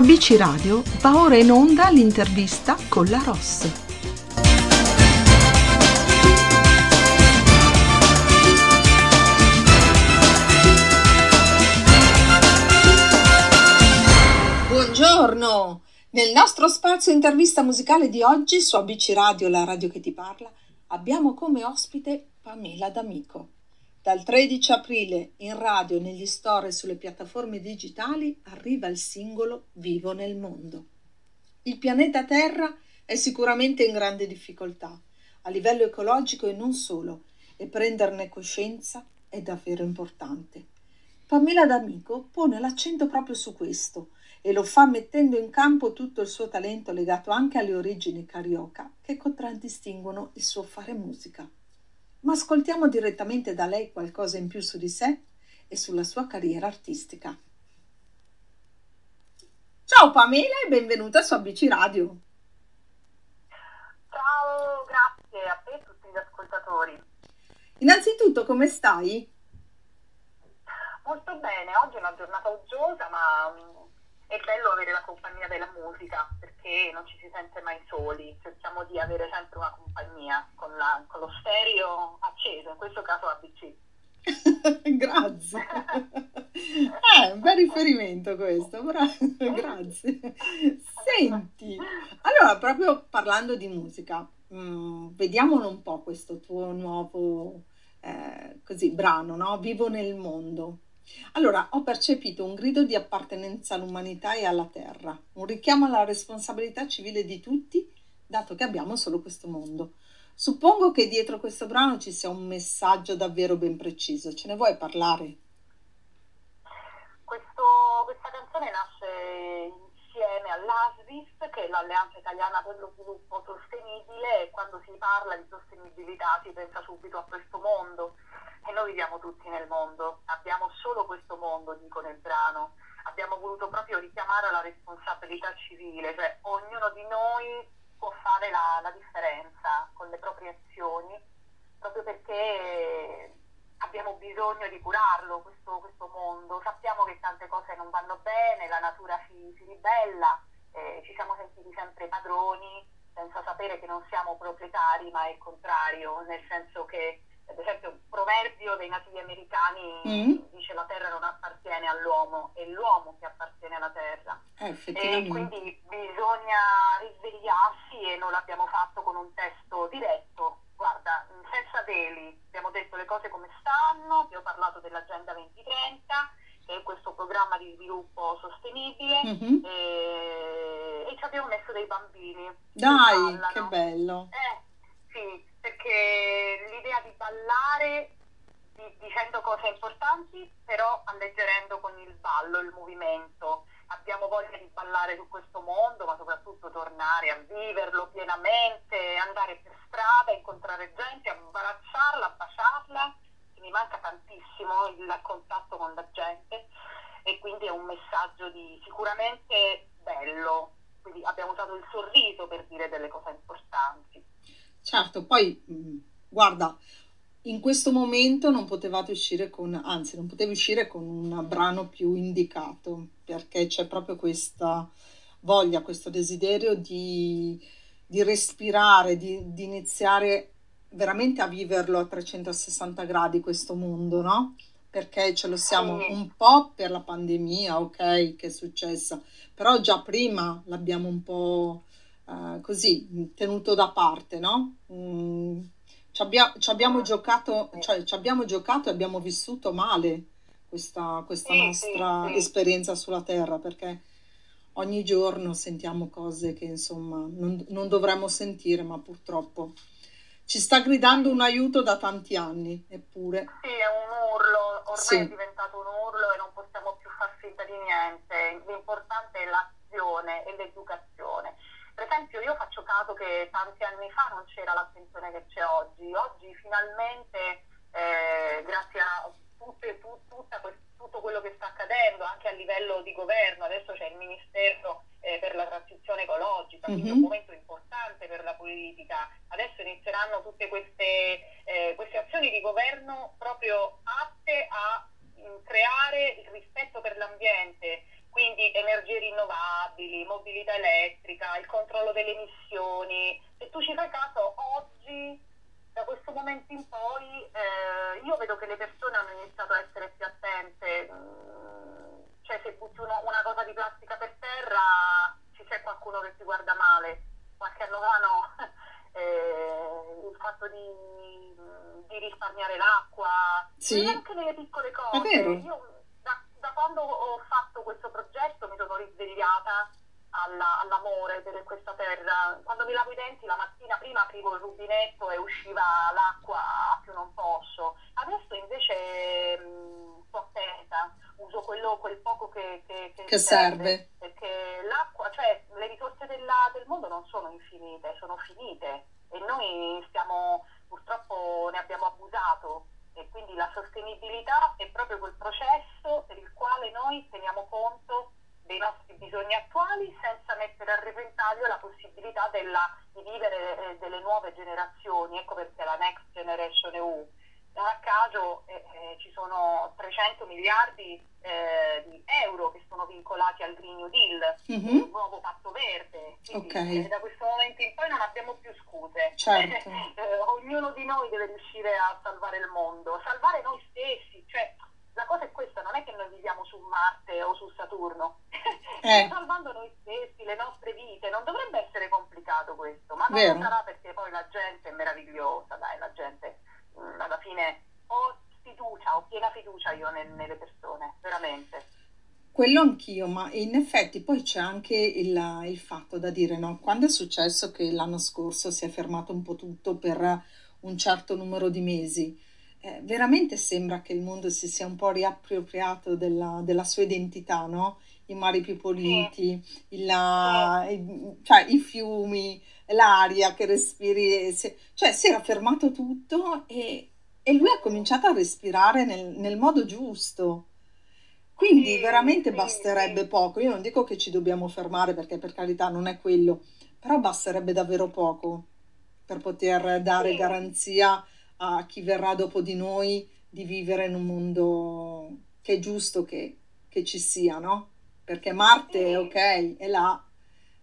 ABC Radio va ora in onda l'intervista con la Ross. Buongiorno! Nel nostro spazio intervista musicale di oggi su ABC Radio, la radio che ti parla, abbiamo come ospite Pamela D'Amico. Dal 13 aprile in radio, negli store e sulle piattaforme digitali arriva il singolo Vivo nel mondo. Il pianeta Terra è sicuramente in grande difficoltà, a livello ecologico e non solo, e prenderne coscienza è davvero importante. Pamela D'Amico pone l'accento proprio su questo e lo fa mettendo in campo tutto il suo talento legato anche alle origini carioca che contraddistinguono il suo fare musica ma ascoltiamo direttamente da lei qualcosa in più su di sé e sulla sua carriera artistica. Ciao Pamela e benvenuta su ABC Radio. Ciao, grazie a te e a tutti gli ascoltatori. Innanzitutto come stai? Molto bene, oggi è una giornata uggiosa ma mm, è bello avere la compagnia della musica perché non ci si sente mai soli, cerchiamo di avere sempre una compagnia con, la, con lo stereo acceso, in questo caso ABC. Grazie. Eh, un bel riferimento questo, bravo, grazie. Senti, allora proprio parlando di musica, mh, mm, vediamolo un po' questo tuo nuovo eh, così, brano, no? Vivo nel mondo. Allora, ho percepito un grido di appartenenza all'umanità e alla terra, un richiamo alla responsabilità civile di tutti, dato che abbiamo solo questo mondo. Suppongo che dietro questo brano ci sia un messaggio davvero ben preciso. Ce ne vuoi parlare? Questo, questa canzone nasce insieme all'ASVIS, che è l'Alleanza Italiana per lo Sviluppo Sostenibile, e quando si parla di sostenibilità si pensa subito a questo mondo e noi viviamo tutti nel mondo, abbiamo solo questo mondo, dico nel brano, abbiamo voluto proprio richiamare la responsabilità civile, cioè ognuno di noi può fare la, la differenza con le proprie azioni, proprio perché abbiamo bisogno di curarlo questo, questo, mondo, sappiamo che tante cose non vanno bene, la natura si, si ribella, eh, ci siamo sentiti sempre padroni senza sapere che non siamo proprietari, ma è il contrario, nel senso che ad esempio un proverbio dei nativi americani mm. dice la terra non appartiene all'uomo, è l'uomo che appartiene alla terra. Eh, e quindi bisogna risvegliarsi e noi l'abbiamo fatto con un testo diretto, guarda, senza veli, abbiamo detto le cose come stanno, vi ho parlato dell'Agenda 2030 che è questo programma di sviluppo sostenibile mm-hmm. e, e, ci abbiamo messo dei bambini. Dai, che bello! Eh, sì, perché l'idea di ballare di, dicendo cose importanti, però alleggerendo con il ballo, il movimento. Abbiamo voglia di ballare su questo mondo, ma soprattutto tornare a viverlo pienamente, andare per strada, incontrare gente, abbracciarla, baciarla. Mi manca tantissimo il contatto con la gente e quindi è un messaggio di sicuramente bello. Quindi abbiamo usato il sorriso per dire delle cose importanti. Certo, poi mm, guarda, in questo momento non potevate uscire con, anzi, non potevi uscire con un brano più indicato, perché c'è proprio questa voglia, questo desiderio di, di respirare, di, di iniziare veramente a viverlo a 360 gradi questo mondo, no? Perché ce lo siamo un po' per la pandemia, ok, che è successa, però già prima l'abbiamo un po' uh, così tenuto da parte, no? Mm, ci, abbia, ci, abbiamo giocato, cioè, ci abbiamo giocato e abbiamo vissuto male questa, questa sì, nostra sì, sì. esperienza sulla Terra perché ogni giorno sentiamo cose che insomma non, non dovremmo sentire, ma purtroppo ci sta gridando un aiuto da tanti anni, eppure. Sì, è un urlo, ormai è diventato un urlo e non possiamo più far finta di niente. L'importante è l'azione e l'educazione. Per esempio io faccio caso che tanti anni fa non c'era l'attenzione che c'è oggi, oggi finalmente eh, grazie a tutte, tu, tutta, tutto quello che sta accadendo anche a livello di governo, adesso c'è il Ministero eh, per la transizione ecologica, quindi mm-hmm. un momento importante per la politica, adesso inizieranno tutte queste, eh, queste azioni di governo proprio atte a creare il rispetto per l'ambiente, quindi energie rinnovabili, mobilità elettrica, il controllo delle emissioni. Se tu ci fai caso, oggi, da questo momento in poi, eh, io vedo che le persone hanno iniziato a essere più attente. Mm, cioè, se butti una, una cosa di plastica per terra, ci c'è qualcuno che ti guarda male. Qualche anno fa no. Eh, il fatto di, di risparmiare l'acqua, Sì, anche nelle piccole è cose. vero. Io da, quando ho fatto questo progetto mi sono risvegliata alla- all'amore per questa terra. Quando mi lavo i denti la mattina prima aprivo il rubinetto e usciva l'acqua a più non posso. Adesso invece mh, sto attenta, uso quello, quel poco che, che- che Che serve. perché l'acqua, cioè le risorse della- del mondo non sono infinite, sono finite e noi stiamo, purtroppo ne abbiamo abusato e quindi la sostenibilità è proprio quel processo per il quale noi teniamo conto dei nostri bisogni attuali senza mettere a repentaglio la possibilità della- di vivere eh, delle nuove generazioni, ecco perché la Next Generation EU. Non a caso eh, eh, ci sono 300 miliardi eh, di euro che sono vincolati al Green New Deal, Mhm, un nuovo patto verde. Quindi Ok. eh, da questo momento in poi non abbiamo più scuse. Certo. Eh, ognuno di noi deve riuscire a salvare il mondo, salvare noi stessi. Cioè, la cosa è questa, non è che noi viviamo su Marte o su Saturno. Eh. Stiamo salvando noi stessi, le nostre vite. Non dovrebbe essere complicato questo, ma non Vero. sarà perché poi la gente è meravigliosa, dai, la gente alla fine ho fiducia, ho piena fiducia io nel- nelle persone, veramente. Quello anch'io, ma in effetti poi c'è anche il, il fatto da dire, no? Quando è successo che l'anno scorso si è fermato un po' tutto per un certo numero di mesi, eh, veramente sembra che il mondo si sia un po' riappropriato della, della sua identità, no? I mari più puliti, il- la- i, cioè, i fiumi, l'aria che respiri, se- cioè si era fermato tutto e, e lui ha cominciato a respirare nel, nel modo giusto. Quindi Sì, veramente sì, basterebbe sì. poco. Io non dico che ci dobbiamo fermare perché per carità non è quello, però basterebbe davvero poco per poter dare garanzia a chi verrà dopo di noi di vivere in un mondo che è giusto che, che ci sia, no? Perché Marte, ok, è là,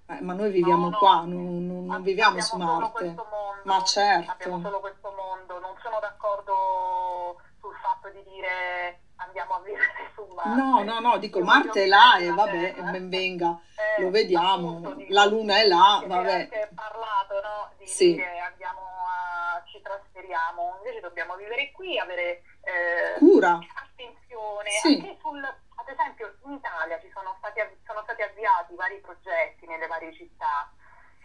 eh, ma noi viviamo No, no, qua, non, non- non viviamo su Marte. Ma certo. abbiamo solo questo mondo, non sono d'accordo sul fatto di dire andiamo a vivere su Marte. No, no, no, dico Marte è là e vabbè, ben venga, Eh, lo vediamo, appunto, dico, la Luna è là, è vabbè. anche parlato, no, di Sì. dire andiamo a, ci trasferiamo, invece dobbiamo vivere qui, avere eh, Cura, attenzione, Sì. anche sul, ad esempio in Italia ci sono stati, sono stati avviati vari progetti nelle varie città,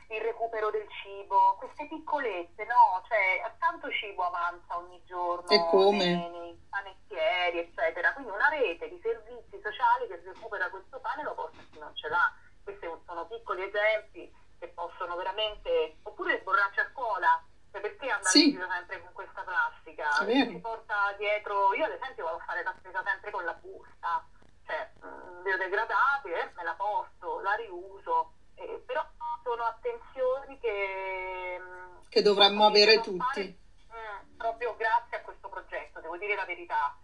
il recupero del cibo, queste piccolezze, no? Cioè, tanto cibo avanza ogni giorno E come? nei, nei panettieri, eccetera. Quindi una rete di servizi sociali che recupera questo pane lo porta a chi non ce l'ha. Questi sono piccoli esempi che possono veramente... Oppure il borraccio a scuola, cioè, perché andare Sì. in giro sempre con questa plastica? Si porta dietro... Io ad esempio vado a fare la spesa sempre con la busta, cioè mm, biodegradabile, me la porto, la riuso, eh, però sono attenzioni che, mm, che dovremmo avere a fare, tutti. mm, proprio grazie a questo progetto, devo dire la verità.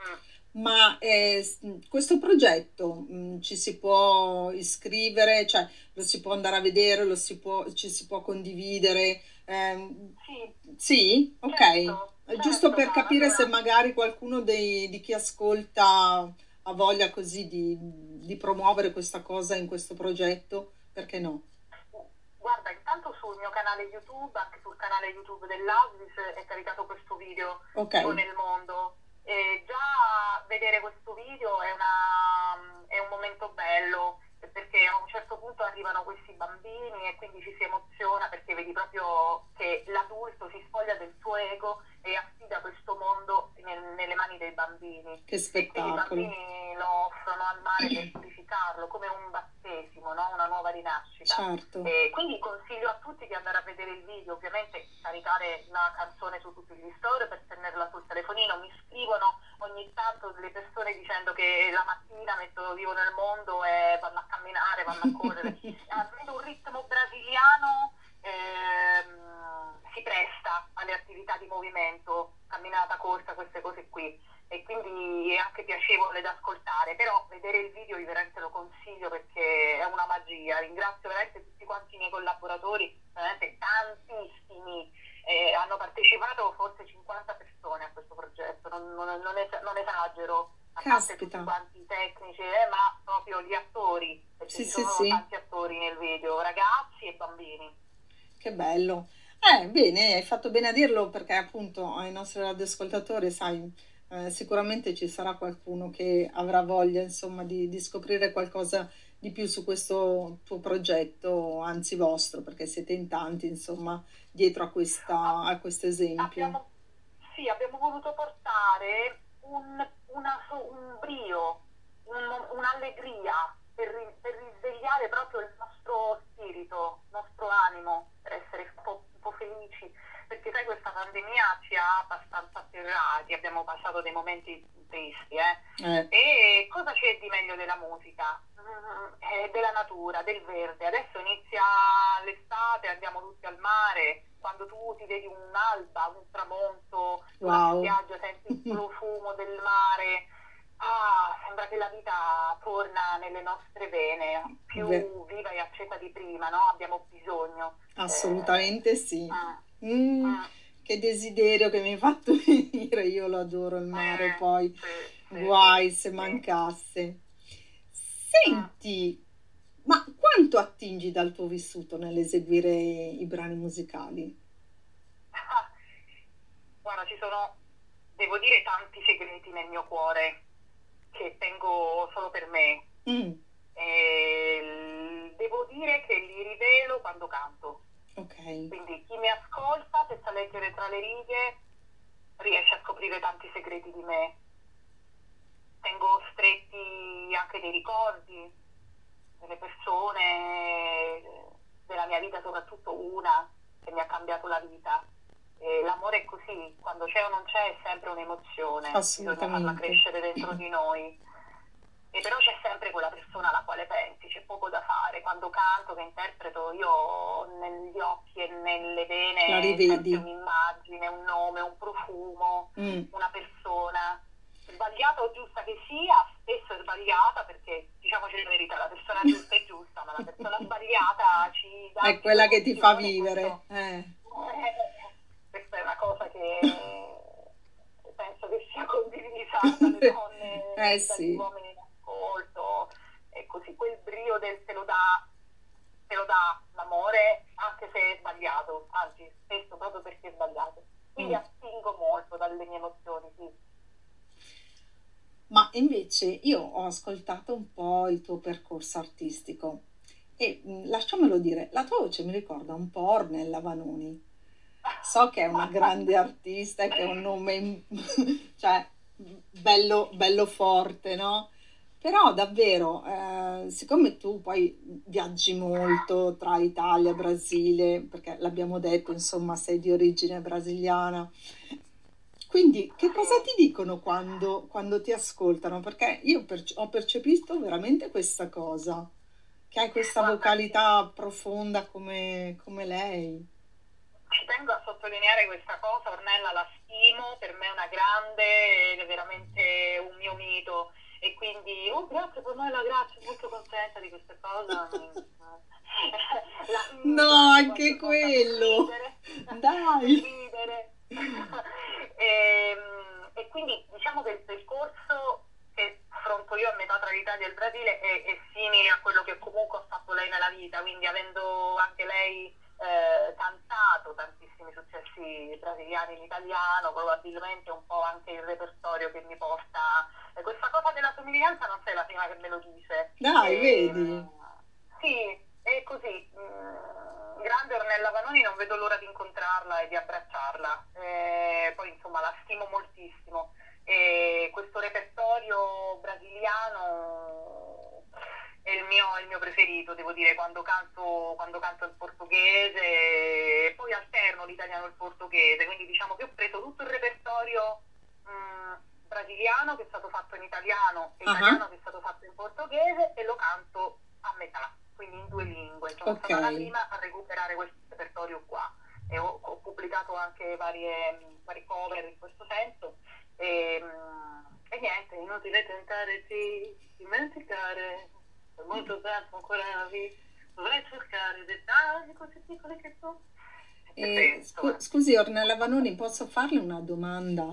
Mm. Ma eh, s- questo progetto mh, ci si può iscrivere, cioè lo si può andare a vedere, lo si può, ci si può condividere. ehm, Sì, sì, ok. certo, Giusto certo, per capire se magari qualcuno dei- di chi ascolta ha voglia così di, di promuovere questa cosa in questo progetto, perché no? Guarda, intanto sul mio canale YouTube, anche sul canale YouTube dell'Asvis è caricato questo video Ok, Vivo nel mondo. E già vedere questo video è, una- è un momento bello perché a un certo punto arrivano questi bambini e quindi ci si emoziona perché vedi proprio che l'adulto si spoglia del suo ego e affida questo mondo nel- nelle mani dei bambini. che E quindi i spettacolo. bambini lo offrono al mare per purificarlo come un battesimo, no? una nuova rinascita. Certo, E quindi consiglio a tutti di andare a vedere il video, ovviamente caricare una canzone su tutti gli store per tenerla sul telefonino. Mi scrivono ogni tanto delle persone dicendo che la mattina mettono vivo nel mondo e vanno a camminare, vanno a correre. Avendo un ritmo brasiliano si presta alle attività di movimento, camminata, corsa, queste cose qui. e quindi è anche piacevole da ascoltare, però vedere il video io veramente lo consiglio perché è una magia. Ringrazio veramente tutti quanti i miei collaboratori, veramente tantissimi, eh, hanno partecipato forse 50 persone a questo progetto, non, non, non, es- non esagero, a parte tutti quanti i tecnici, eh, ma proprio gli attori, perché sì, ci sono sì, tanti attori nel video, ragazzi e bambini. Che bello. Eh, bene, hai fatto bene a dirlo perché appunto ai nostri radioascoltatori, sai, eh, sicuramente ci sarà qualcuno che avrà voglia, insomma, di, di, scoprire qualcosa di più su questo tuo progetto, anzi vostro, perché siete in tanti, insomma, dietro a, questa, a questo esempio. Sì, abbiamo voluto portare un, una, un brio, un, un'allegria per, per risvegliare proprio il nostro spirito, il nostro animo, per essere un po', un po felici perché sai questa pandemia ci ha abbastanza afferrati, abbiamo passato dei momenti tristi, eh? Eh. E cosa c'è di meglio della musica? Mm, della natura, del verde. Adesso inizia l'estate, andiamo tutti al mare, quando tu ti vedi un'alba, un tramonto, wow. una spiaggia, senti il profumo del mare. Ah, sembra che la vita torna nelle nostre vene, più Beh. viva e accesa di prima, no? Abbiamo bisogno. Assolutamente eh, sì. Ah. Mm, ah. Che desiderio che mi hai fatto venire, io lo adoro il mare, eh, poi sì, guai sì, se mancasse. Senti, ma quanto attingi dal tuo vissuto nell'eseguire i brani musicali? Guarda, ci sono, devo dire, tanti segreti nel mio cuore che tengo solo per me. Mm. E devo dire che li rivelo quando canto. Okay. Quindi chi mi ascolta, se sa leggere tra le righe, riesce a scoprire tanti segreti di me. Tengo stretti anche dei ricordi delle persone, della mia vita, soprattutto una che mi ha cambiato la vita. E l'amore è così, quando c'è o non c'è è sempre un'emozione, bisogna farla crescere dentro di noi e però c'è sempre quella persona alla quale pensi, c'è poco da fare. Quando canto, che interpreto, io negli occhi e nelle vene un'immagine, un nome, un profumo, mm. una persona. Sbagliata o giusta che sia, spesso è sbagliata perché diciamoci la verità, la persona giusta è giusta, ma la persona sbagliata ci dà... È quella che ti fa vivere. Questo, eh. Eh, questa è una cosa che penso che sia condivisa dalle donne eh, e sì. uomini ascolto e così quel brio del te lo dà, te lo dà l'amore anche se è sbagliato, anzi spesso proprio perché è sbagliato. Quindi mm. attingo molto dalle mie emozioni, sì. Ma invece io ho ascoltato un po' il tuo percorso artistico e mm, lasciamelo dire, la tua voce mi ricorda un po' Ornella Vanoni. So che è una grande artista che è un nome, cioè, bello, bello forte, no? Però davvero, eh, siccome tu poi viaggi molto tra Italia e Brasile, perché l'abbiamo detto, insomma, sei di origine brasiliana, quindi che cosa ti dicono quando, quando ti ascoltano? Perché io perce- ho percepito veramente questa cosa, che hai questa vocalità profonda come, come lei. Tengo a sottolineare questa cosa, Ornella la stimo, per me è una grande ed è veramente un mio mito e quindi, oh grazie Pamela, grazie, molto contenta di questa cosa. La, no, anche quello. Ridere, Dai. Ridere. e, ehm, e, quindi diciamo che il percorso che affronto io a metà tra l'Italia e il Brasile è, è simile a quello che comunque ha fatto lei nella vita, quindi avendo anche lei eh, cantato tantissimi successi brasiliani in italiano, probabilmente un po' anche il repertorio che mi porta. Eh, questa cosa della somiglianza non sei la prima che me lo dice. Dai, e, vedi? Mh, sì, è così. Mh, mm, grande Ornella Vanoni, non vedo l'ora di incontrarla e di abbracciarla. Eh, poi insomma la stimo moltissimo. E questo repertorio brasiliano è il mio, il mio, preferito, devo dire, quando canto, quando canto il portoghese poi alterno l'italiano e il portoghese, quindi diciamo che ho preso tutto il repertorio mh, mm, brasiliano che è stato fatto in italiano e uh-huh. italiano che è stato fatto in portoghese e lo canto a metà, quindi in due lingue. Sono okay. stata la prima a recuperare questo repertorio qua e ho, ho pubblicato anche varie, vari cover in questo senso. E, mh, E niente, inutile tentare di dimenticare, per molto tempo ancora vi dovrei cercare dettagli così piccoli che tu. Eh, scu- eh. scusi Ornella Vanoni, posso farle una domanda?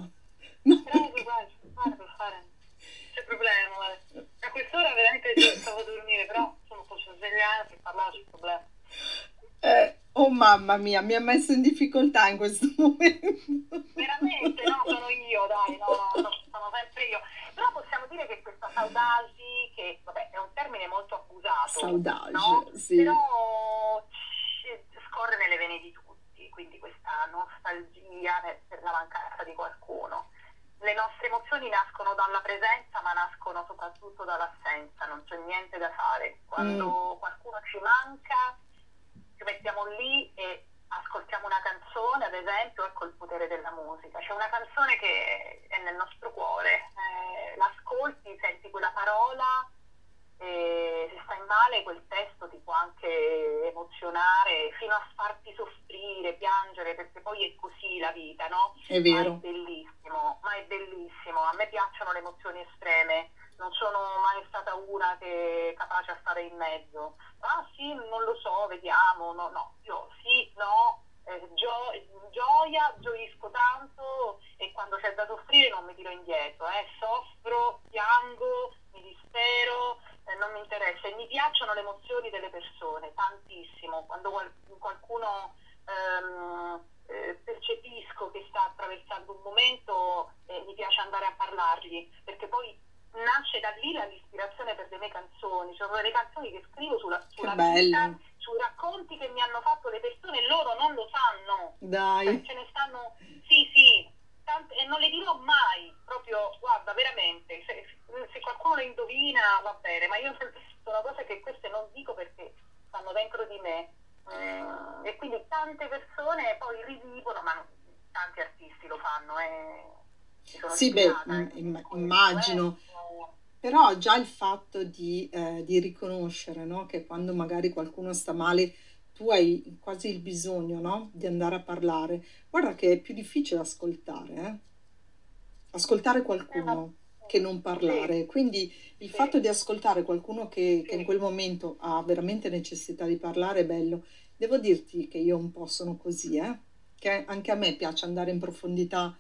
No. Prego, guarda, fare per fare. C'è problema, guarda. A quest'ora veramente stavo a dormire, però sono un po' svegliata per parlare sul problema. Eh, oh mamma mia, mi ha messo in difficoltà in questo momento. Veramente? No, sono io, dai, no, no, sono sempre io. Però possiamo dire che questa saudagi, che vabbè è un termine molto abusato, saudage, no? sì. però scorre nelle vene di tutti, quindi questa nostalgia per la mancanza di qualcuno. Le nostre emozioni nascono dalla presenza, ma nascono soprattutto dall'assenza, non c'è niente da fare. Quando mm. qualcuno ci manca, ci mettiamo lì e ascoltiamo una canzone, ad esempio, ecco il potere della musica. C'è una canzone che è nel nostro cuore, eh, l'ascolti, senti quella parola e se stai male quel testo ti può anche emozionare fino a farti soffrire, piangere, perché poi è così la vita, no? È vero. Ma è bellissimo, ma è bellissimo. A me piacciono le emozioni estreme, non sono mai stata una che è capace a stare in mezzo. Ah sì, non lo so, vediamo, no, no, io sì, no, eh, gio- gioia, gioisco tanto e quando c'è da soffrire non mi tiro indietro, eh, soffro, piango, mi dispero, eh, non mi interessa. E mi piacciono le emozioni delle persone tantissimo, quando qual- qualcuno ehm, eh, percepisco che sta attraversando un momento eh, mi piace andare a parlargli perché poi nasce da lì l'ispirazione per le mie canzoni, cioè delle canzoni che scrivo sulla, sulla vita, sui racconti che mi hanno fatto le persone loro non lo sanno. Dai. Cioè, ce ne stanno, sì, sì, tante, e non le dirò mai, proprio, guarda, veramente, se, se qualcuno le indovina va bene, ma io sono cose che queste non dico perché stanno dentro di me. Mm, e quindi tante persone poi rivivono, ma tanti artisti lo fanno. Eh. Sì, beh, immagino. Eh però già il fatto di, eh, di riconoscere, no? Che quando magari qualcuno sta male, tu hai quasi il bisogno, no? Di andare a parlare. Guarda che è più difficile ascoltare, eh? Ascoltare qualcuno che non parlare. Quindi il fatto di ascoltare qualcuno che, che in quel momento ha veramente necessità di parlare è bello. Devo dirti che io un po' sono così, eh? Che anche a me piace andare in profondità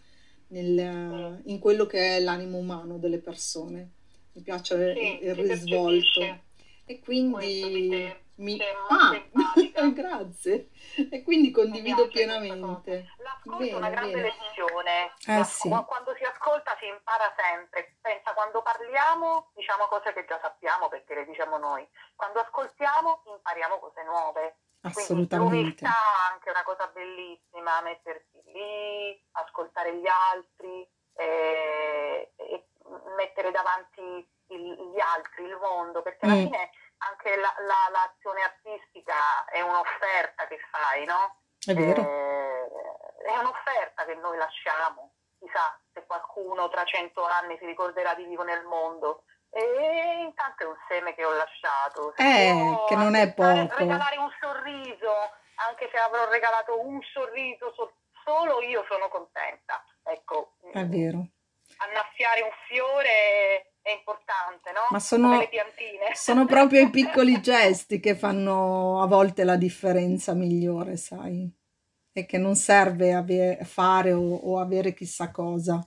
nel, in quello che è l'animo umano delle persone mi piace sì, il, risvolto. E quindi mi... Ah, grazie. E quindi condivido pienamente. L'ascolto bene, è una grande bene. lezione. Eh, sì. Quando si ascolta si impara sempre. Pensa, quando parliamo diciamo cose che già sappiamo perché le diciamo noi. Quando ascoltiamo impariamo cose nuove. Assolutamente. l'umiltà è anche una cosa bellissima, mettersi lì, ascoltare gli altri eh, e mettere davanti il, gli altri, il mondo, perché alla mm. fine anche la, la, l'azione artistica è un'offerta che fai, no? È vero. Eh, è un'offerta che noi lasciamo, chissà se qualcuno tra cento anni si ricorderà di vivo nel mondo. E intanto è un seme che ho lasciato. eh, che non è poco. Regalare un sorriso, anche se avrò regalato un sorriso solo io sono contenta. Ecco. È vero annaffiare un fiore è importante, no? Ma sono, sono proprio i piccoli gesti che fanno a volte la differenza migliore, sai? E che non serve ave- fare o, o, avere chissà cosa.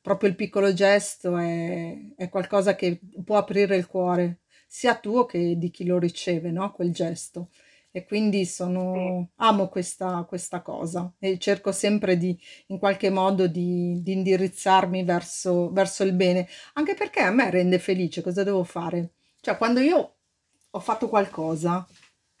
Proprio il piccolo gesto è, è qualcosa che può aprire il cuore, sia tuo che di chi lo riceve, no? Quel gesto e quindi sono, amo questa, questa cosa e cerco sempre di, in qualche modo di, di indirizzarmi verso, verso il bene, anche perché a me rende felice, cosa devo fare? Cioè quando io ho fatto qualcosa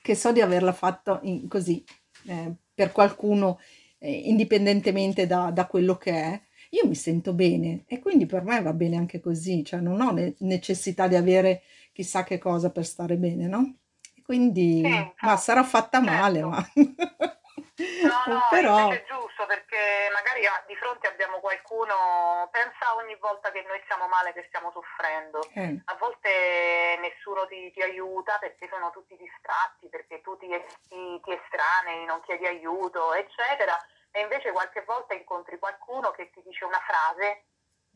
che so di averla fatta in, così eh, per qualcuno eh, indipendentemente da, da quello che è, io mi sento bene e quindi per me va bene anche così, cioè non ho ne- necessità di avere chissà che cosa per stare bene, no? quindi sì, ma sarà fatta certo. male, ma... No, no, Però... è giusto perché magari di fronte abbiamo qualcuno, pensa ogni volta che noi siamo male, che stiamo soffrendo. Eh. A volte nessuno ti, ti, aiuta perché sono tutti distratti, perché tu ti, ti, ti estranei, non chiedi aiuto, eccetera. E invece qualche volta incontri qualcuno che ti dice una frase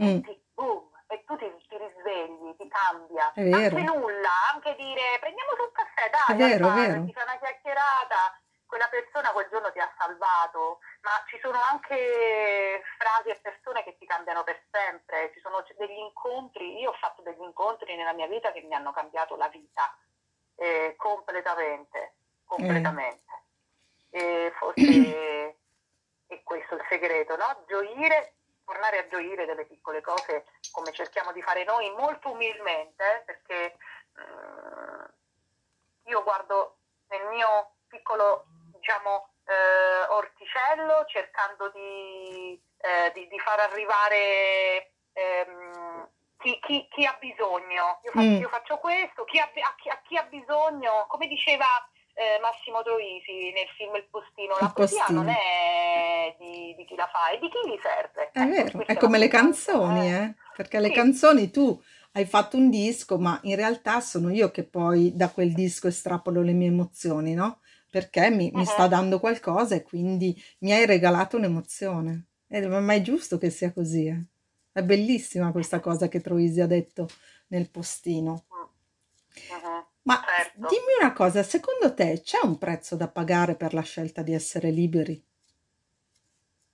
mm. e ti, boom, e tu ti, ti risvegli, ti cambia. È vero. Anche nulla, anche dire prendiamo sul caffè, dai, È vero, al è vero. ti fai una chiacchierata, quella persona quel giorno ti ha salvato, ma ci sono anche frasi e persone che ti cambiano per sempre, ci sono degli incontri, io ho fatto degli incontri nella mia vita che mi hanno cambiato la vita, eh, completamente, completamente. E forse è questo il segreto, no? Gioire, tornare a gioire delle piccole cose come cerchiamo di fare noi, molto umilmente, eh, perché eh, io guardo nel mio piccolo, diciamo, eh, orticello cercando di, eh, di, di far arrivare ehm, chi, chi- chi ha bisogno. Io faccio, Mm. io faccio questo, chi ha, a, chi, a chi ha bisogno, come diceva eh, Massimo Troisi nel film Il Postino, la Il poesia postino. non è di, di chi la fa, è di chi gli serve. È Ecco, vero, è come le canzoni, eh. eh? Perché le Sì. canzoni tu hai fatto un disco, ma in realtà sono io che poi da quel disco estrapolo le mie emozioni, no? Perché mi, mi sta Mhm. dando qualcosa e quindi mi hai regalato un'emozione. E ma è giusto che sia così, eh? È bellissima questa cosa che Troisi ha detto nel postino. Mm. Ma Certo. dimmi una cosa, secondo te c'è un prezzo da pagare per la scelta di essere liberi?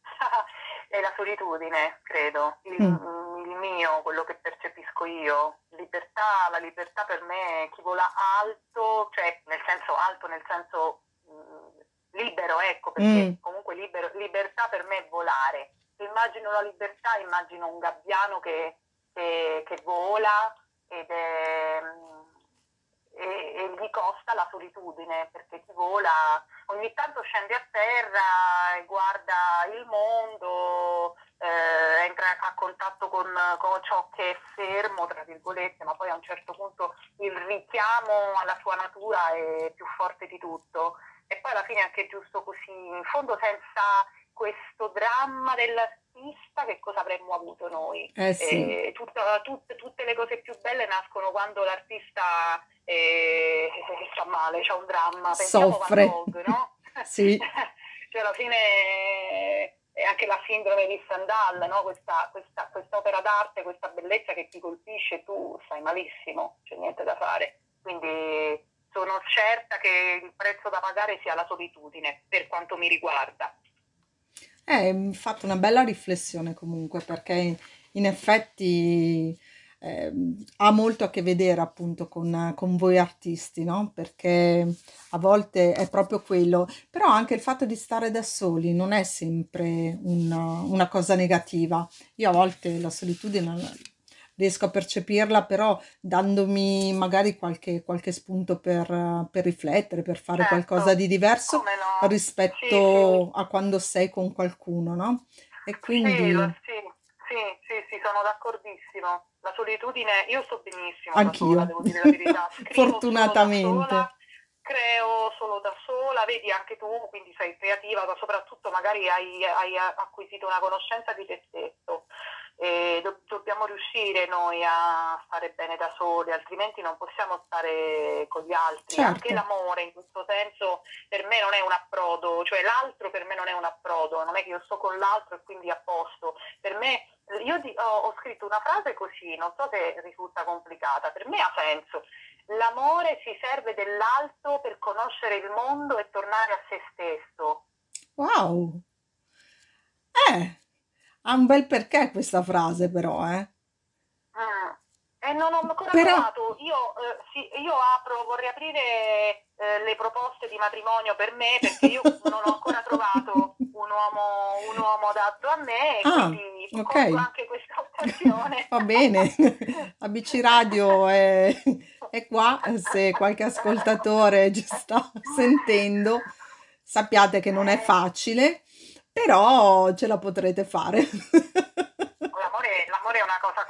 È la solitudine, credo, il, Mm. il mio, quello che percepisco io. Libertà, la libertà per me, chi vola alto, cioè nel senso alto, nel senso mm, libero, ecco, perché Mm. comunque libero- libertà per me è volare. Immagino la libertà, immagino un gabbiano che, che- che vola ed è, mm, e, e gli costa la solitudine, perché chi vola ogni tanto scende a terra e guarda il mondo, eh, entra a contatto con, con ciò che è fermo, tra virgolette, ma poi a un certo punto il richiamo alla sua natura è più forte di tutto. E poi alla fine è anche giusto così, in fondo senza questo dramma dell'artista che cosa avremmo avuto noi? Eh sì, E tutta- tutte, tutte le cose più belle nascono quando l'artista eh, sta male, c'è un dramma. Pensiamo a Van soffre. Gogh, no? Sì, cioè alla fine è anche la sindrome di Stendhal, no? questa, questa, quest'opera d'arte, questa bellezza che ti colpisce, tu stai malissimo, c'è niente da fare. Quindi sono certa che il prezzo da pagare sia la solitudine, per quanto mi riguarda. Eh, hai fatto una bella riflessione comunque perché in effetti ehm, ha molto a che vedere appunto con, con voi artisti, no? Perché a volte è proprio quello, però anche il fatto di stare da soli non è sempre una, una cosa negativa. Io a volte la solitudine riesco a percepirla, però dandomi magari qualche, qualche spunto per, per riflettere, per fare qualcosa Certo, di diverso no? Sì, sì. rispetto a quando sei con qualcuno, no? E Sì, quindi sì, sì, sì, sì, sono d'accordissimo. La solitudine, io sto benissimo da sola, anch'io, devo dire la verità. Scrivo fortunatamente. sola, creo solo da sola, vedi anche tu, quindi sei creativa, ma soprattutto magari hai, hai acquisito una conoscenza di te stesso. E do- dobbiamo riuscire noi a stare bene da soli, altrimenti non possiamo stare con gli altri. Anche Certo, l'amore in questo senso per me non è un approdo, cioè l'altro per me non è un approdo, non è che io sto con l'altro e quindi a posto. Per me, io di- ho, ho scritto una frase così, non so se risulta complicata, per me ha senso. L'amore si serve dell'altro per conoscere il mondo e tornare a se stesso. wow, eh, ha un bel perché questa frase però, eh. Mm. E non ho ancora Però, trovato, io, eh, sì, io apro, vorrei aprire eh, le proposte di matrimonio per me perché io non ho ancora trovato un uomo, un uomo adatto a me e ah, quindi ok. colgo anche questa occasione. Va bene, ABC Radio è, è qua, se qualche ascoltatore ci sta sentendo, sappiate che non è facile, però ce la potrete fare. L'amore, l'amore è una cosa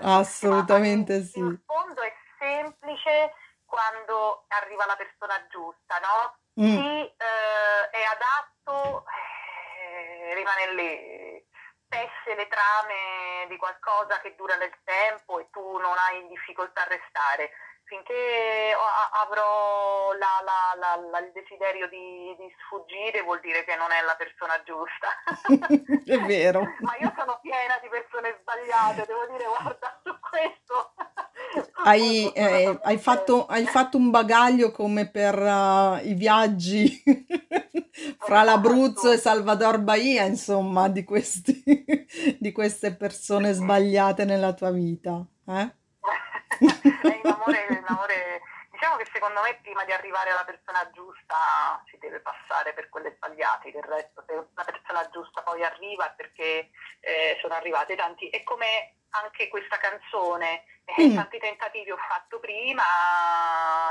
in, Assolutamente sì. in fondo è semplice quando arriva la persona giusta, no? Mm, Chi eh, è adatto eh, rimane lì, tesse le trame di qualcosa che dura nel tempo e tu non hai difficoltà a restare. Finché avrò la- la- la- il desiderio di, di sfuggire vuol dire che non è la persona giusta. è vero. Ma io sono piena di persone sbagliate, devo dire, guarda, questo. Hai, eh, hai fatto, hai fatto un bagaglio come per uh, i viaggi fra l'Abruzzo e. Salvador Bahia, insomma, di questi, di queste persone sbagliate nella tua vita, eh? È in amore, in amore, diciamo che secondo me prima di arrivare alla persona giusta si deve passare per quelle sbagliate, del resto se la persona giusta poi arriva è perché eh, sono arrivate tanti, è come anche questa canzone, eh, Mm, tanti tentativi ho fatto prima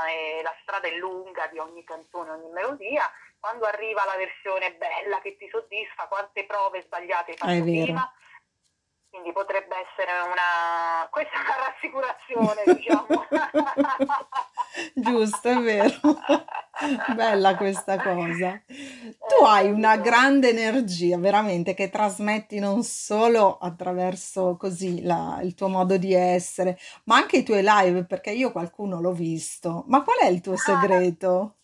e la strada è lunga di ogni canzone, ogni melodia, quando arriva la versione bella che ti soddisfa, quante prove sbagliate hai è fatto prima quindi potrebbe essere una... questa è una rassicurazione, diciamo. Giusto, è vero. Bella questa cosa. Tu Eh, hai una grande energia, veramente, che trasmetti non solo attraverso così la- il tuo modo di essere, ma anche i tuoi live, perché io qualcuno l'ho visto. Ma qual è il tuo Ah, segreto?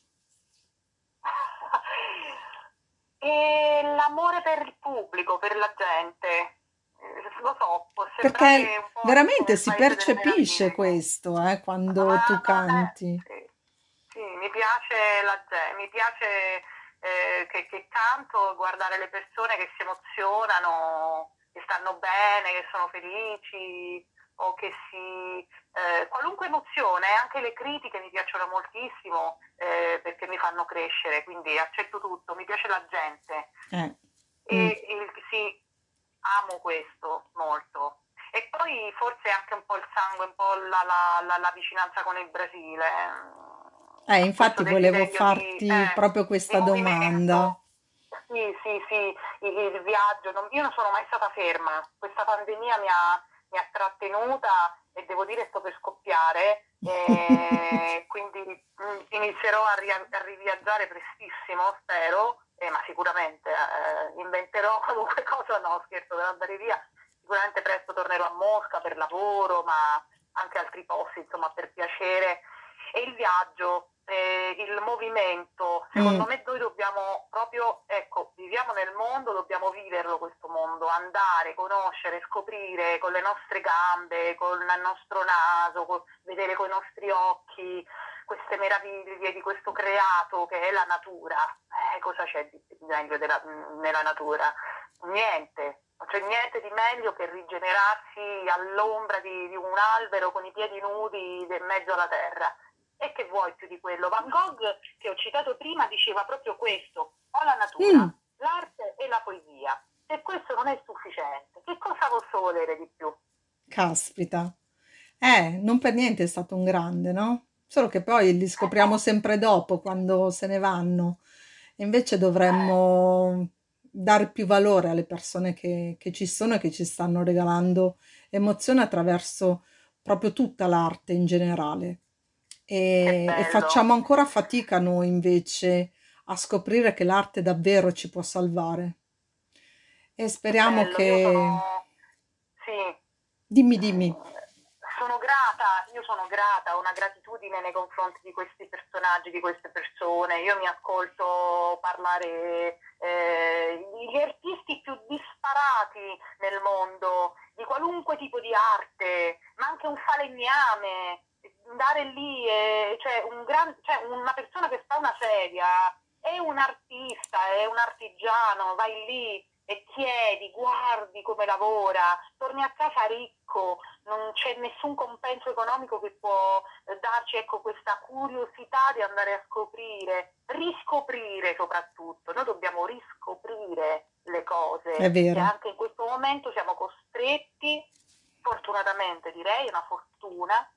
E l'amore per il pubblico, per la gente. Eh, Lo so, può Perché veramente si percepisce questo, eh, quando tu Ma vabbè, canti. sì, sì, mi piace la gente, mi piace eh, che, che canto, guardare le persone che si emozionano, che stanno bene, che sono felici o che si... eh, qualunque emozione, anche le critiche mi piacciono moltissimo eh, perché mi fanno crescere, quindi accetto tutto, mi piace la gente Eh, e, mm. e sì, amo questo molto. E poi forse anche un po' il sangue, un po' la, la- la- la vicinanza con il Brasile, Eh, infatti volevo desiderio di, farti eh, proprio questa domanda. Sì, sì, sì, il, il viaggio. non- io non sono mai stata ferma. Questa pandemia mi ha, mi ha trattenuta e devo dire sto per scoppiare. e quindi mm, inizierò a, ria- a riviaggiare prestissimo, spero, eh, ma sicuramente eh, inventerò qualunque cosa, no scherzo, per andare via. Sicuramente presto tornerò a Mosca per lavoro, ma anche altri posti, insomma, per piacere. E il viaggio, eh, il movimento, Mm, secondo me noi dobbiamo proprio, ecco, viviamo nel mondo, dobbiamo viverlo questo mondo, andare, conoscere, scoprire con le nostre gambe, con il nostro naso, co- vedere con i nostri occhi queste meraviglie di questo creato che è la natura. Eh, cosa c'è di di meglio della- nella natura? Niente, non c'è niente di meglio che rigenerarsi all'ombra di, di un albero con i piedi nudi in mezzo alla terra. E che vuoi più di quello? Van Gogh, che ho citato prima, diceva proprio questo, o la mm, natura, l'arte e la poesia. Se questo non è sufficiente, che cosa posso volere di più? caspita. Eh, non per niente è stato un grande, no? Solo che poi li Eh scopriamo sempre dopo, quando se ne vanno. Invece eh, dovremmo dare più valore alle persone che, che ci sono e che ci stanno regalando emozione attraverso proprio tutta l'arte in generale. E, e facciamo ancora fatica noi invece a scoprire che l'arte davvero ci può salvare. E speriamo bello. Che... sono, sì, Dimmi, dimmi. sono grata, io sono grata, ho una gratitudine nei confronti di questi personaggi, di queste persone. Io mi ascolto parlare eh, gli artisti più disparati nel mondo, di qualunque tipo di arte, ma anche un falegname, andare lì, e, cioè, un gran, cioè una persona che sta a una sedia è un artista, è un artigiano, vai lì e chiedi, guardi come lavora, torni a casa ricco, non c'è nessun compenso economico che può eh, darci ecco, questa curiosità di andare a scoprire, riscoprire soprattutto. Noi dobbiamo riscoprire le È cose e vero. anche in questo momento siamo costretti, fortunatamente direi, è una fortuna,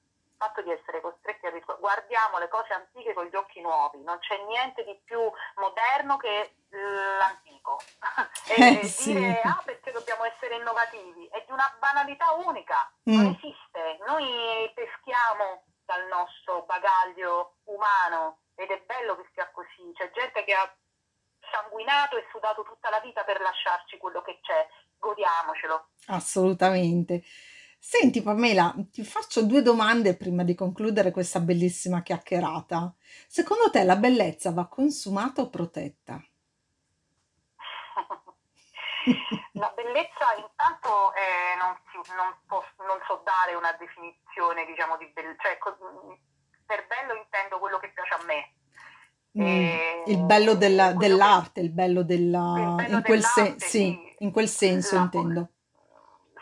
fatto di essere costretti a riscoprire. Guardiamo le cose antiche con gli occhi nuovi, non c'è niente di più moderno che l'antico. Eh e sì. dire ah perché dobbiamo essere innovativi è di una banalità unica, non Mm. esiste. Noi peschiamo dal nostro bagaglio umano ed è bello che sia così. C'è gente che ha sanguinato e sudato tutta la vita per lasciarci quello che c'è. Godiamocelo. Assolutamente. Senti Pamela, ti faccio due domande prima di concludere questa bellissima chiacchierata. Secondo te la bellezza va consumata o protetta? La bellezza intanto eh, non, non, posso, non, so dare una definizione diciamo di bellezza, cioè, per bello intendo quello che piace a me. Mm, il bello della, dell'arte, il bello della... Il bello in, quel sen- sì, sì, in quel senso la, intendo.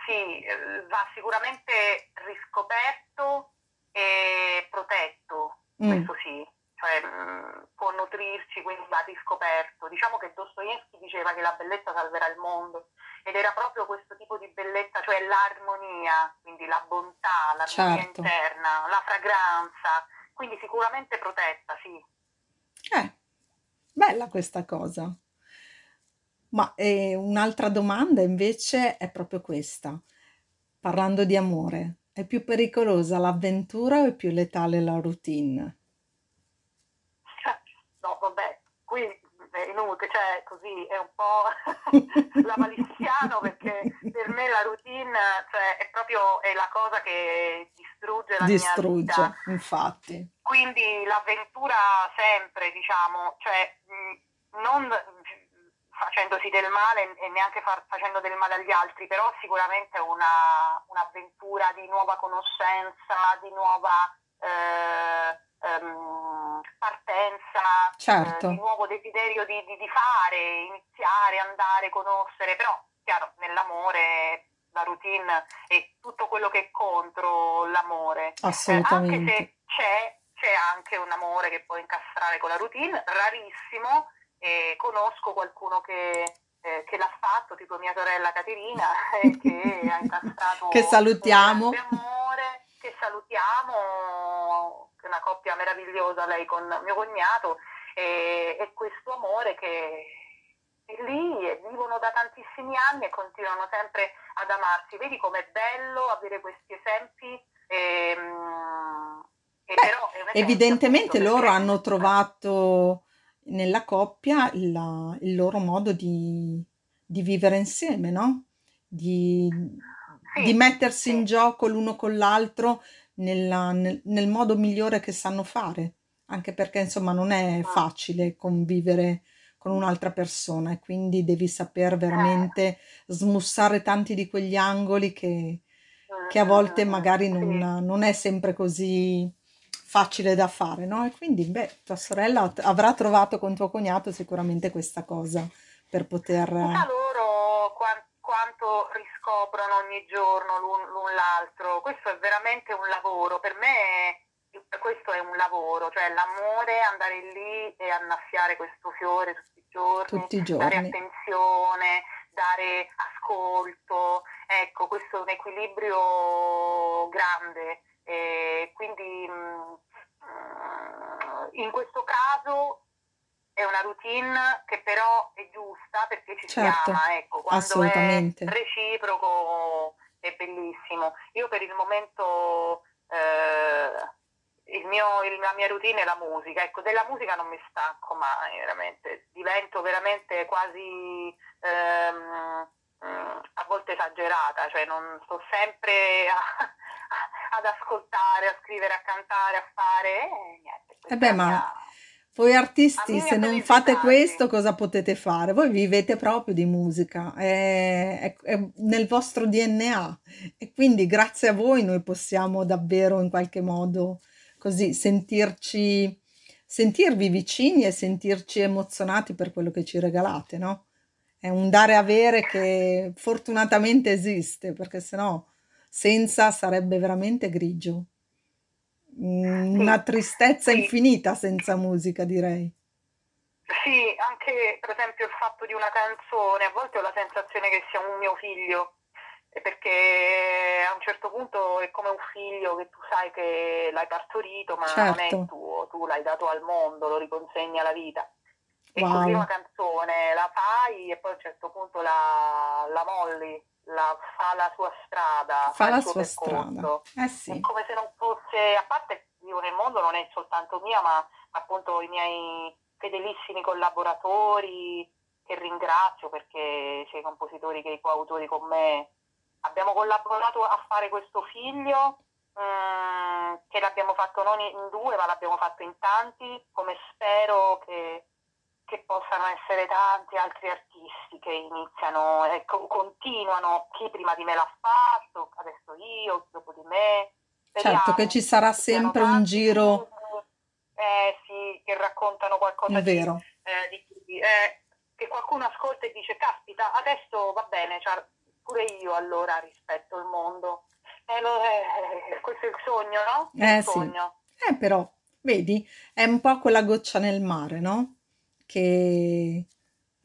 Sì, va sicuramente riscoperto e protetto, mm. questo sì, cioè mh, può nutrirci, quindi va riscoperto. Diciamo che Dostoevsky diceva che la bellezza salverà il mondo ed era proprio questo tipo di bellezza, cioè l'armonia, quindi la bontà, l'armonia certo. interna, la fragranza, quindi sicuramente protetta, sì. Eh, bella questa cosa. Ma eh, un'altra domanda invece è proprio questa. Parlando di amore, è più pericolosa l'avventura o è più letale la routine? No, vabbè, qui è inutile, cioè così è un po' la maliziano perché per me la routine cioè, è proprio è la cosa che distrugge la distrugge, mia vita. infatti. Quindi l'avventura sempre, diciamo, cioè non facendosi del male e neanche far, facendo del male agli altri, però sicuramente una, un'avventura di nuova conoscenza, di nuova eh, ehm, partenza, certo. eh, di nuovo desiderio di, di, di, fare, iniziare, andare, conoscere, però chiaro nell'amore la routine e tutto quello che è contro l'amore. Assolutamente. Eh, anche se c'è, c'è anche un amore che può incastrare con la routine, rarissimo, e conosco qualcuno che, eh, che l'ha fatto, tipo mia sorella Caterina, eh, che ha incastrato che salutiamo. un amore, che salutiamo, una coppia meravigliosa lei con mio cognato, e, questo amore che è lì e vivono da tantissimi anni e continuano sempre ad amarsi. Vedi com'è bello avere questi esempi. E, e Beh, però evidentemente loro hanno trovato nella coppia il, il loro modo di, di, vivere insieme, no? Di, sì, di mettersi sì. in gioco l'uno con l'altro nella, nel, nel, modo migliore che sanno fare, anche perché insomma non è ah. facile convivere con un'altra persona e quindi devi saper veramente eh. smussare tanti di quegli angoli che, che a volte magari non, non è sempre così facile da fare, no? E quindi, beh, tua sorella avrà trovato con tuo cognato sicuramente questa cosa per poter... Chissà loro quanto riscoprono ogni giorno l'un, l'un l'altro. Questo è veramente un lavoro. Per me questo è un lavoro, cioè l'amore, andare lì e annaffiare questo fiore tutti i giorni, tutti i giorni. dare attenzione, dare ascolto. Ecco, questo è un equilibrio grande e quindi mm, in questo caso è una routine che però è giusta perché ci certo, si ama, ecco, quando è reciproco è bellissimo. Io per il momento eh, il mio, il, la mia routine è la musica, ecco, della musica non mi stanco mai, veramente, divento veramente quasi ehm, mm, a volte esagerata, cioè non sto sempre a, ad ascoltare, a scrivere, a cantare, a fare e niente. Eh beh, ma voi artisti, se non fate questo, cosa potete fare? Voi vivete proprio di musica, è, è, è, nel vostro DNA e quindi grazie a voi noi possiamo davvero in qualche modo così sentirci, sentirvi vicini e sentirci emozionati per quello che ci regalate, no? È un dare avere che fortunatamente esiste, perché sennò senza sarebbe veramente grigio. Mm, una tristezza sì. infinita senza musica, direi. Sì, anche per esempio il fatto di una canzone, a volte ho la sensazione che sia un mio figlio, perché a un certo punto è come un figlio che tu sai che l'hai partorito, ma certo. non è certo. tuo, tu l'hai dato al mondo, lo riconsegni alla vita. E wow. così una canzone la fai e poi a un certo punto la, la molli la, fa la sua strada, fa, la sua strada. Eh sì. È come se non fosse, a parte vivo nel mondo, non è soltanto mia, ma appunto i miei fedelissimi collaboratori che ringrazio perché c'è i compositori che i coautori con me abbiamo collaborato a fare questo figlio mm, che l'abbiamo fatto non in due ma l'abbiamo fatto in tanti come spero che che possano essere tanti altri artisti che iniziano e ecco, continuano, chi prima di me l'ha fatto, adesso io, dopo di me. Speriamo, certo che ci sarà sempre un giro. Eh sì, che raccontano qualcosa È vero. Di, eh, di, eh, che qualcuno ascolta e dice, caspita, adesso va bene, cioè, pure io allora rispetto il mondo. Eh, lo, eh, questo è il sogno, no? Eh il sì. Sogno. Eh però, vedi, è un po' quella goccia nel mare, no? Che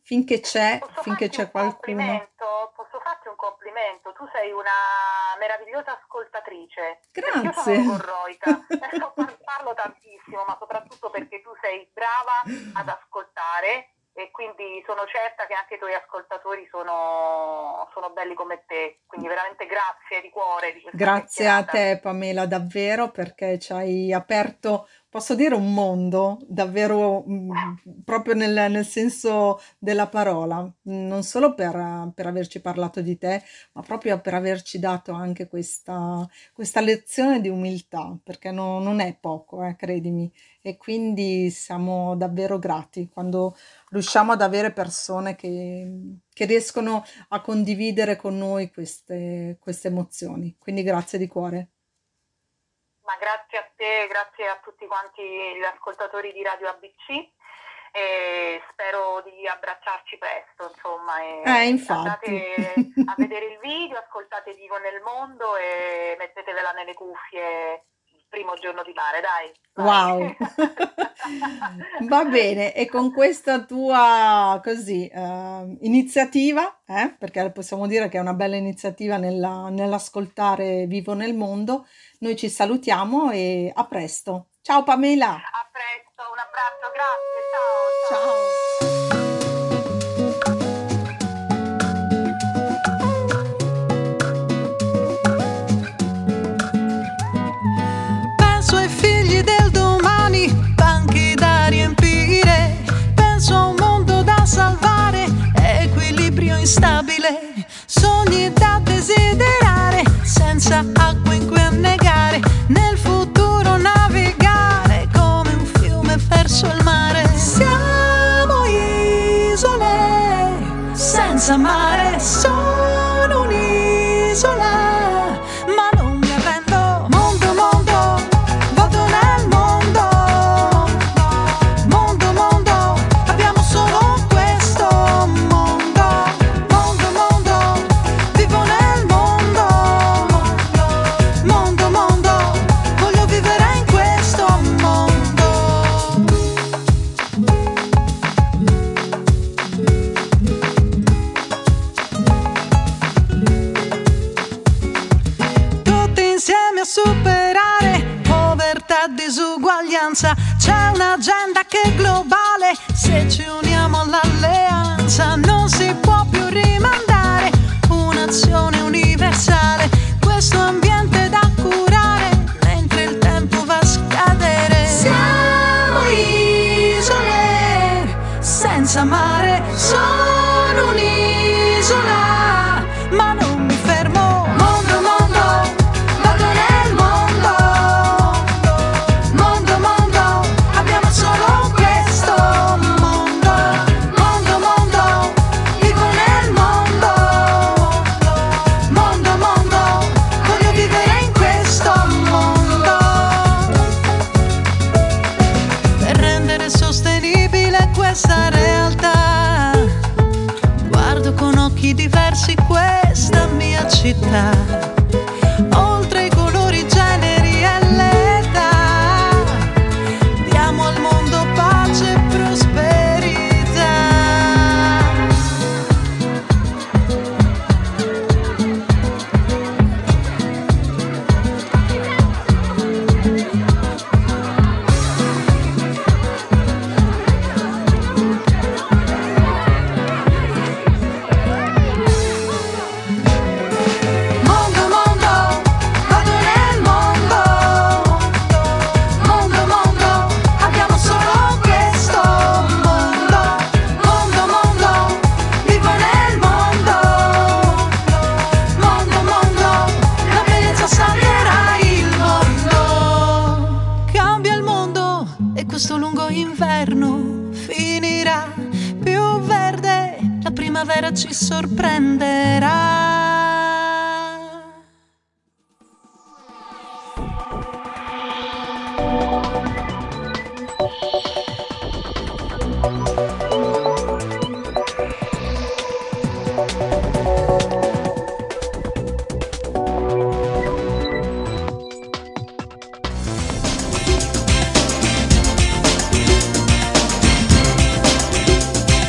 finché c'è, Posso finché c'è un qualcuno. complimento? Posso farti un complimento? Tu sei una meravigliosa ascoltatrice. Perché Io Grazie. sono logorroica, Eh, par- parlo tantissimo, ma soprattutto perché tu sei brava ad ascoltare e quindi sono certa che anche i tuoi ascoltatori sono, sono belli come te. Quindi veramente grazie di cuore di Grazie a te, Pamela, davvero, perché ci hai aperto, posso dire, un mondo, davvero, mm, proprio nel, nel senso della parola, non solo per, per averci parlato di te, ma proprio per averci dato anche questa, questa lezione di umiltà, perché no- non è poco, eh, credimi. E quindi siamo davvero grati quando riusciamo ad avere persone che, che riescono a condividere con noi queste, queste emozioni. Quindi grazie di cuore. Ma grazie a te, grazie a tutti quanti gli ascoltatori di Radio ABC e spero di abbracciarci presto, insomma. E Eh, infatti. andate a vedere il video, ascoltate Vivo nel mondo e mettetevela nelle cuffie il primo giorno di mare, dai. Wow. Va bene, e con questa tua così eh, iniziativa, eh, perché possiamo dire che è una bella iniziativa nella- nell'ascoltare Vivo nel mondo, noi ci salutiamo e a presto. Ciao Pamela. A presto, un abbraccio, grazie, ciao. ciao. Ciao. Penso ai figli del domani, banchi da riempire. Penso a un mondo da salvare, equilibrio instabile. Sogni da desiderare, senza acqua in cui annegare. Senza